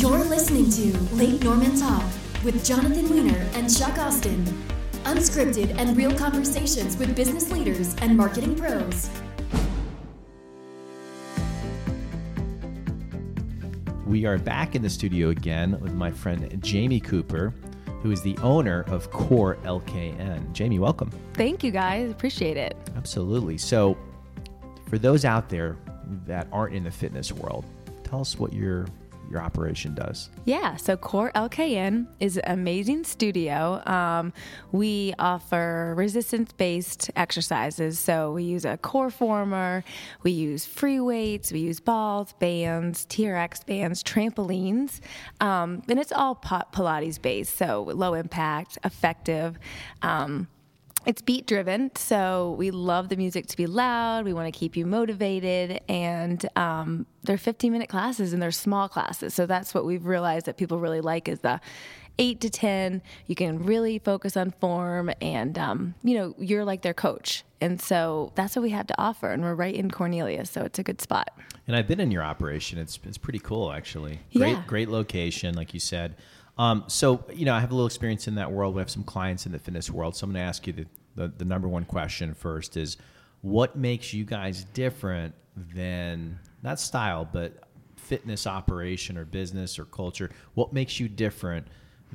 You're listening to Lake Norman Talk with Jonathan Weiner and Chuck Austin. Unscripted and real conversations with business leaders and marketing pros. We are back in the studio again with my friend Jamie Cooper, who is the owner of Core LKN. Jamie, welcome. Thank you guys. Appreciate it. Absolutely. So, for those out there that aren't in the fitness world, tell us what your your operation does. Yeah, so Core LKN is an amazing studio. Um, we offer resistance based exercises. So we use a core former, we use free weights, we use balls, bands, TRX bands, trampolines, um, and it's all Pilates based. So low impact, effective. Um, it's beat driven, so we love the music to be loud. We want to keep you motivated, and um, they're 15 minute classes and they're small classes. So that's what we've realized that people really like is the eight to 10. You can really focus on form, and um, you know you're like their coach, and so that's what we have to offer. And we're right in Cornelius, so it's a good spot. And I've been in your operation. It's it's pretty cool actually. Great yeah. great location, like you said. Um, so, you know, I have a little experience in that world. We have some clients in the fitness world. So I'm going to ask you the, the, the number one question first is what makes you guys different than, not style, but fitness operation or business or culture? What makes you different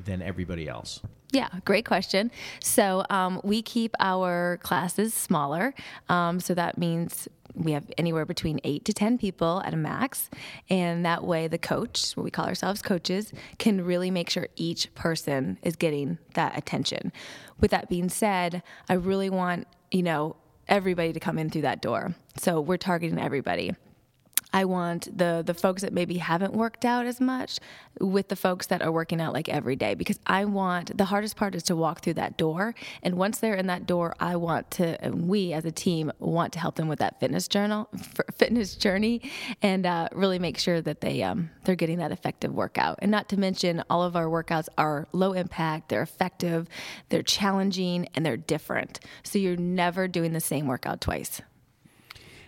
than everybody else? Yeah, great question. So um, we keep our classes smaller. Um, so that means we have anywhere between eight to 10 people at a max. And that way, the coach, what we call ourselves coaches, can really make sure each person is getting that attention. With that being said, I really want, you know, everybody to come in through that door. So we're targeting everybody. I want the the folks that maybe haven't worked out as much with the folks that are working out like every day because I want the hardest part is to walk through that door and once they're in that door I want to and we as a team want to help them with that fitness journal fitness journey and uh, really make sure that they um, they're getting that effective workout. And not to mention all of our workouts are low impact they're effective they're challenging and they're different. So you're never doing the same workout twice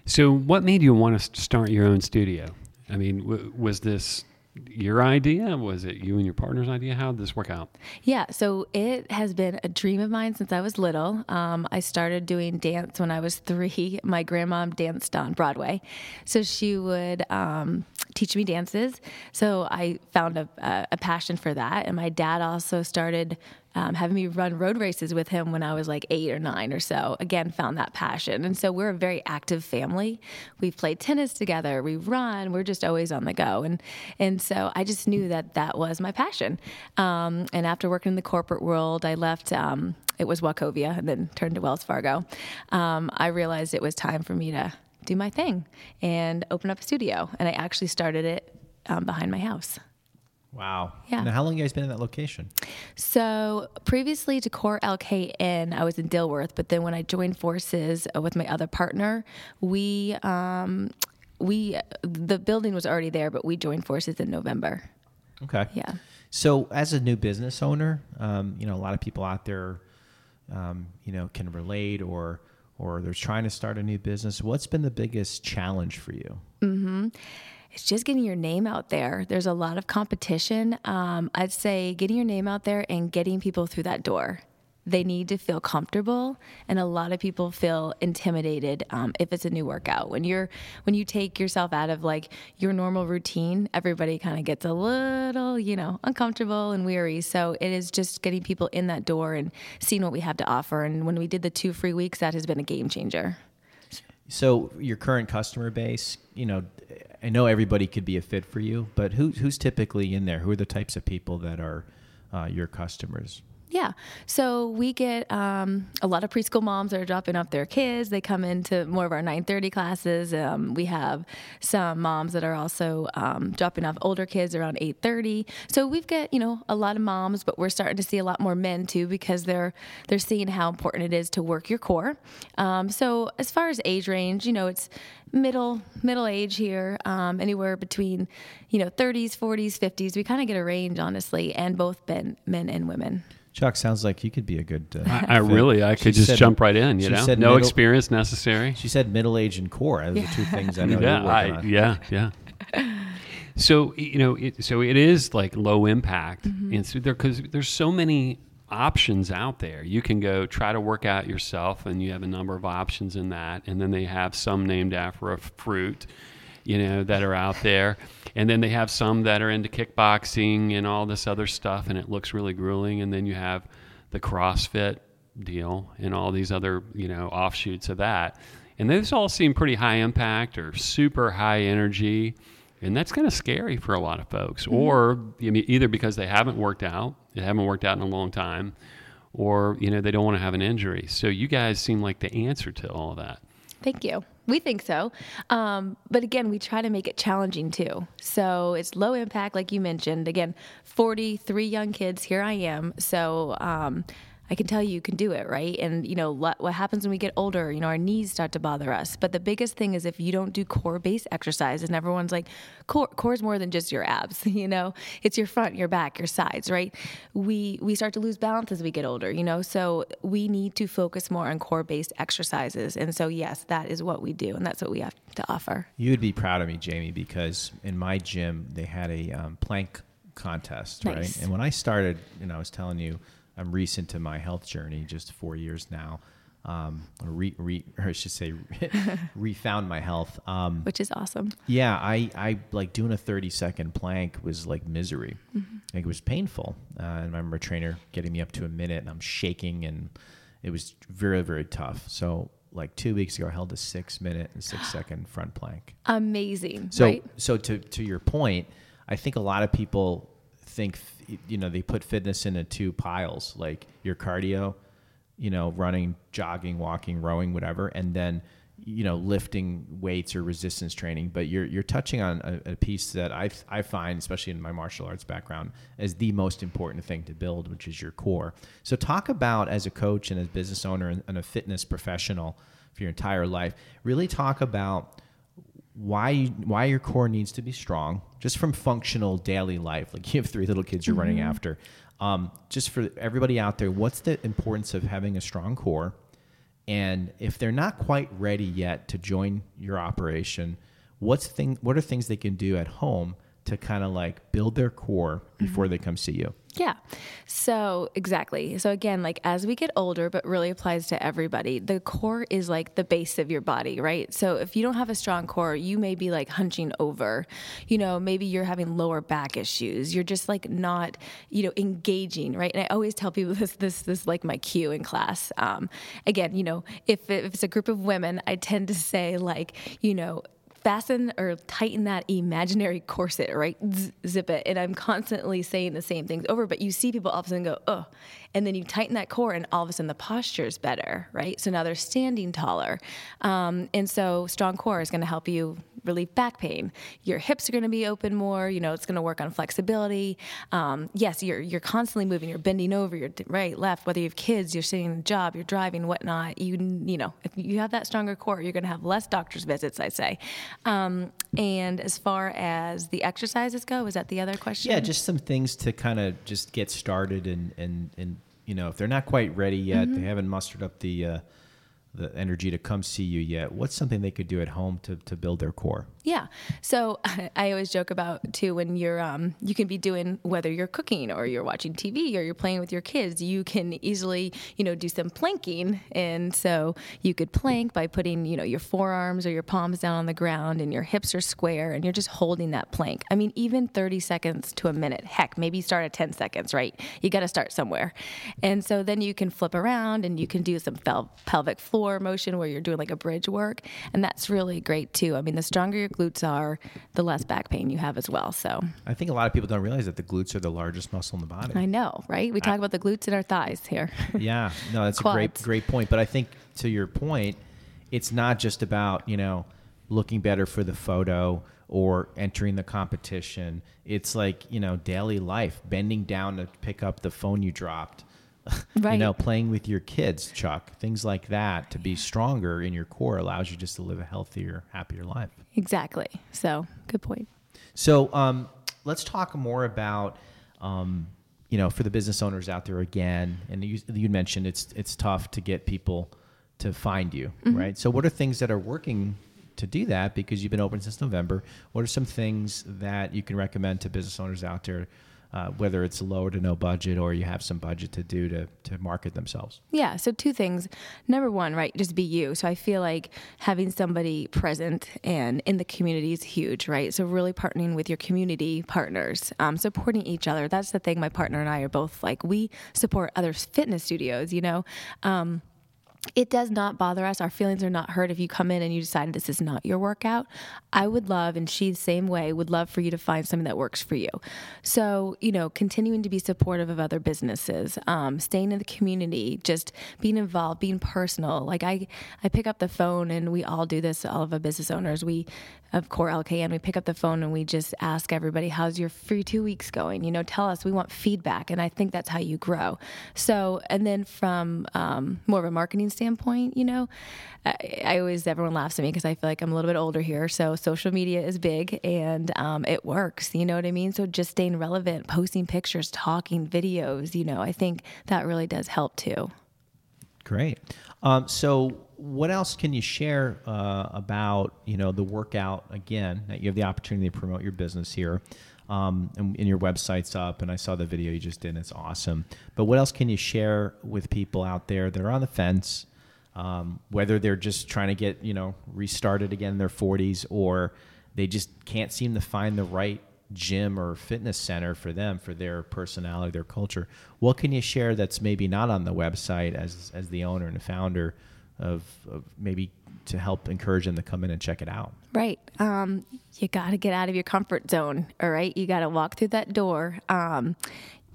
so, what made you want to start your own studio? I mean, w- was this your idea? Was it you and your partner's idea? How did this work out? Yeah, so it has been a dream of mine since I was little. Um, I started doing dance when I was three. My grandmom danced on Broadway, so she would um, teach me dances. So I found a, a, passion for that, and my dad also started um, having me run road races with him when I was like eight or nine or so. Again, found that passion. And so we're a very active family. We've played tennis together, we run, we're just always on the go. And, and so I just knew that that was my passion. Um, and after working in the corporate world, I left. Um, it was Wachovia and then turned to Wells Fargo. Um, I realized it was time for me to do my thing and open up a studio. And I actually started it um, behind my house. Wow. Yeah. Now, how long you guys been in that location? So previously to Core LKN, I was in Dilworth, but then when I joined forces uh, with my other partner, we um, we the building was already there, but we joined forces in November. Okay. Yeah. So as a new business owner, um, you know, a lot of people out there, um, you know, can relate or or they're trying to start a new business. What's been the biggest challenge for you? Mm-hmm it's just getting your name out there. There's a lot of competition. Um, I'd say getting your name out there and getting people through that door. They need to feel comfortable, and a lot of people feel intimidated um, if it's a new workout. When you're when you take yourself out of like your normal routine, everybody kind of gets a little, you know, uncomfortable and weary. So it is just getting people in that door and seeing what we have to offer. And when we did the two free weeks, that has been a game changer. So your current customer base, you know, I know everybody could be a fit for you, but who, who's typically in there? Who are the types of people that are uh, your customers? Yeah. So we get um, a lot of preschool moms that are dropping off their kids. They come into more of our 9:30 classes. Um, we have some moms that are also um, dropping off older kids around 8:30. So we've got you know a lot of moms, but we're starting to see a lot more men too because they're they're seeing how important it is to work your core. Um, so as far as age range, you know it's middle middle age here, um, anywhere between you know 30s, 40s, 50s. We kind of get a range honestly, and both men men and women. Chuck sounds like you could be a good. Uh, I, I really, I could just said, jump right in. You know, no middle, experience necessary. She said middle age and core. Those yeah. are two things I know yeah, you're I, on. Yeah, yeah. So you know, it, so it is like low impact, and so there because there's so many options out there. You can go try to work out yourself, and you have a number of options in that. And then they have some named after a fruit, you know, that are out there. And then they have some that are into kickboxing and all this other stuff, and it looks really grueling. And then you have the CrossFit deal and all these other, you know, offshoots of that. And those all seem pretty high impact or super high energy. And that's kind of scary for a lot of folks. Mm-hmm. Or I mean, either because they haven't worked out, they haven't worked out in a long time, or, you know, they don't want to have an injury. So you guys seem like the answer to all of that. Thank you. We think so. Um, but again, we try to make it challenging too. So it's low impact, like you mentioned. Again, 43 young kids, here I am. So, um, I can tell you you can do it, right? And you know what, what happens when we get older? You know, our knees start to bother us. But the biggest thing is if you don't do core base exercise, and everyone's like, core core is more than just your abs. You know, it's your front, your back, your sides, right? We we start to lose balance as we get older. You know, so we need to focus more on core based exercises. And so yes, that is what we do, and that's what we have to offer. You would be proud of me, Jamie, because in my gym they had a um, plank contest, Nice. right? And when I started, you know, I was telling you, I'm recent to my health journey, just four years now. Um, re, re, or I should say, refound my health. Um, Which is awesome. yeah, I, I like doing a 30 second plank was like misery. Like it was painful. Uh, and I remember a trainer getting me up to a minute and I'm shaking and it was very, very tough. So like two weeks ago, I held a six minute and six second front plank. Amazing. So, right? so to, to your point, I think a lot of people think, you know, they put fitness into two piles, like your cardio, you know, running, jogging, walking, rowing, whatever, and then, you know, lifting weights or resistance training. But you're, you're touching on a, a piece that I, I find, especially in my martial arts background, as the most important thing to build, which is your core. So talk about as a coach and as a business owner and, and a fitness professional for your entire life, really talk about why you, why your core needs to be strong just from functional daily life like you have three little kids you're running after. Um, just for everybody out there what's the importance of having a strong core? And if they're not quite ready yet to join your operation what's thing what are things they can do at home to kind of like build their core before they come see you Yeah. So, exactly. So, again, like as we get older, but really applies to everybody, the core is like the base of your body, right? So, if you don't have a strong core, you may be like hunching over. You know, maybe you're having lower back issues. You're just like not, you know, engaging, right? And I always tell people this, this, this like my cue in class. Um, again, you know, if, if it's a group of women, I tend to say, like, you know, fasten or tighten that imaginary corset, right? Z- zip it. And I'm constantly saying the same things over, but you see people all of a sudden go, oh, and then you tighten that core, and all of a sudden the posture is better, right? So now they're standing taller. Um, and so strong core is going to help you relieve back pain. Your hips are going to be open more. You know, it's going to work on flexibility. Um, yes, you're you're constantly moving. You're bending over. You're right, left. Whether you have kids, you're sitting in a job, you're driving, whatnot. You you know, if you have that stronger core, you're going to have less doctor's visits. I say. Um, and as far as the exercises go, is that the other question? Yeah, just some things to kind of just get started and and and you know if they're not quite ready yet, they haven't mustered up the uh, the energy to come see you yet. What's something they could do at home to to build their core? Yeah. So I always joke about too when you're um you can be doing whether you're cooking or you're watching TV or you're playing with your kids, you can easily, you know, do some planking. And so you could plank by putting, you know, your forearms or your palms down on the ground and your hips are square and you're just holding that plank. I mean, even 30 seconds to a minute. Heck, maybe start at 10 seconds, right? You got to start somewhere. And so then you can flip around and you can do some pel- pelvic floor motion where you're doing like a bridge work. And that's really great too. I mean, the stronger your glutes are, the less back pain you have as well. So I think a lot of people don't realize that the glutes are the largest muscle in the body. I know, right? We talk about the glutes and our thighs here. yeah, no, that's a great great point. But I think to your point, it's not just about you know looking better for the photo or entering the competition. It's like you know daily life, bending down to pick up the phone you dropped. you know, playing with your kids, Chuck, things like that. To be stronger in your core allows you just to live a healthier, happier life. exactly. So good point. So um, let's talk more about, um, you know, for the business owners out there again. And you, you mentioned it's it's tough to get people to find you, right? So what are things that are working to do that because you've been open since November. What are some things that you can recommend to business owners out there uh, whether it's low to no budget or you have some budget to do to, to market themselves? Yeah, so two things. Number one, right, just be you. So I feel like having somebody present and in the community is huge, right? So really partnering with your community partners, um, supporting each other. That's the thing my partner and I are both like, we support other fitness studios, you know? Um, it does not bother us. Our feelings are not hurt if you come in and you decide this is not your workout. I would love, and she the same way, would love for you to find something that works for you. So, you know, continuing to be supportive of other businesses, um, staying in the community, just being involved, being personal. Like I, I pick up the phone and we all do this, all of our business owners. We of Core LKN, we pick up the phone and we just ask everybody, how's your free two weeks going? You know, tell us, we want feedback. And I think that's how you grow. So, and then from um, more of a marketing standpoint, you know, I, I always, everyone laughs at me because I feel like I'm a little bit older here. So social media is big and um, it works. You know what I mean? So just staying relevant, posting pictures, talking videos, you know, I think that really does help too. Great. Um, so what else can you share uh, about you know the workout again that you have the opportunity to promote your business here um, and, and, your website's up and i saw the video you just did it's awesome. But what else can you share with people out there that are on the fence um, whether they're just trying to get you know restarted again in their 40s or they just can't seem to find the right gym or fitness center for them for their personality their culture? What can you share that's maybe not on the website as as the owner and founder of, of maybe to help encourage them to come in and check it out. Right. Um, you got to get out of your comfort zone. All right. You got to walk through that door. Um,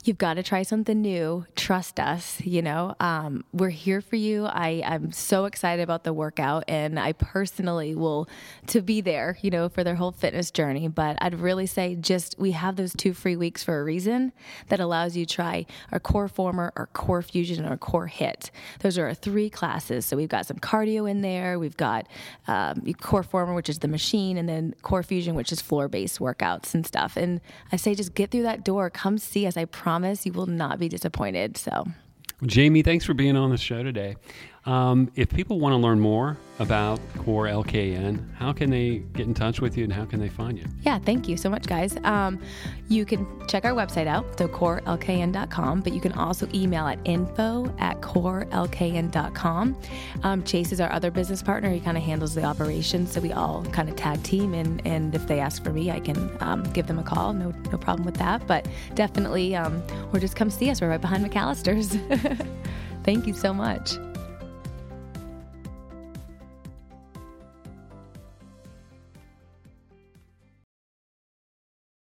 you've got to try something new. Trust us. You know, um, we're here for you. I, I'm so excited about the workout, and I personally will to be there. You know, for their whole fitness journey. But I'd really say just we have those two free weeks for a reason that allows you to try our core former, our core fusion, our core hit. Those are our three classes. So we've got some cardio in there. We've got um, core former, which is the machine, and then core fusion, which is floor based workouts and stuff. And I say just get through that door. Come see us. I promise promise you will not be disappointed. So, Jamie, thanks for being on the show today. Um, if people want to learn more about Core LKN, how can they get in touch with you and how can they find you? Yeah, thank you so much, guys. Um, you can check our website out, so corelkn.com, but you can also email at info at corelkn.com. Um, Chase is our other business partner. He kind of handles the operations, so we all kind of tag team. And, and if they ask for me, I can um, give them a call. No, no problem with that. But definitely, um, or just come see us. We're right behind McAlister's. thank you so much.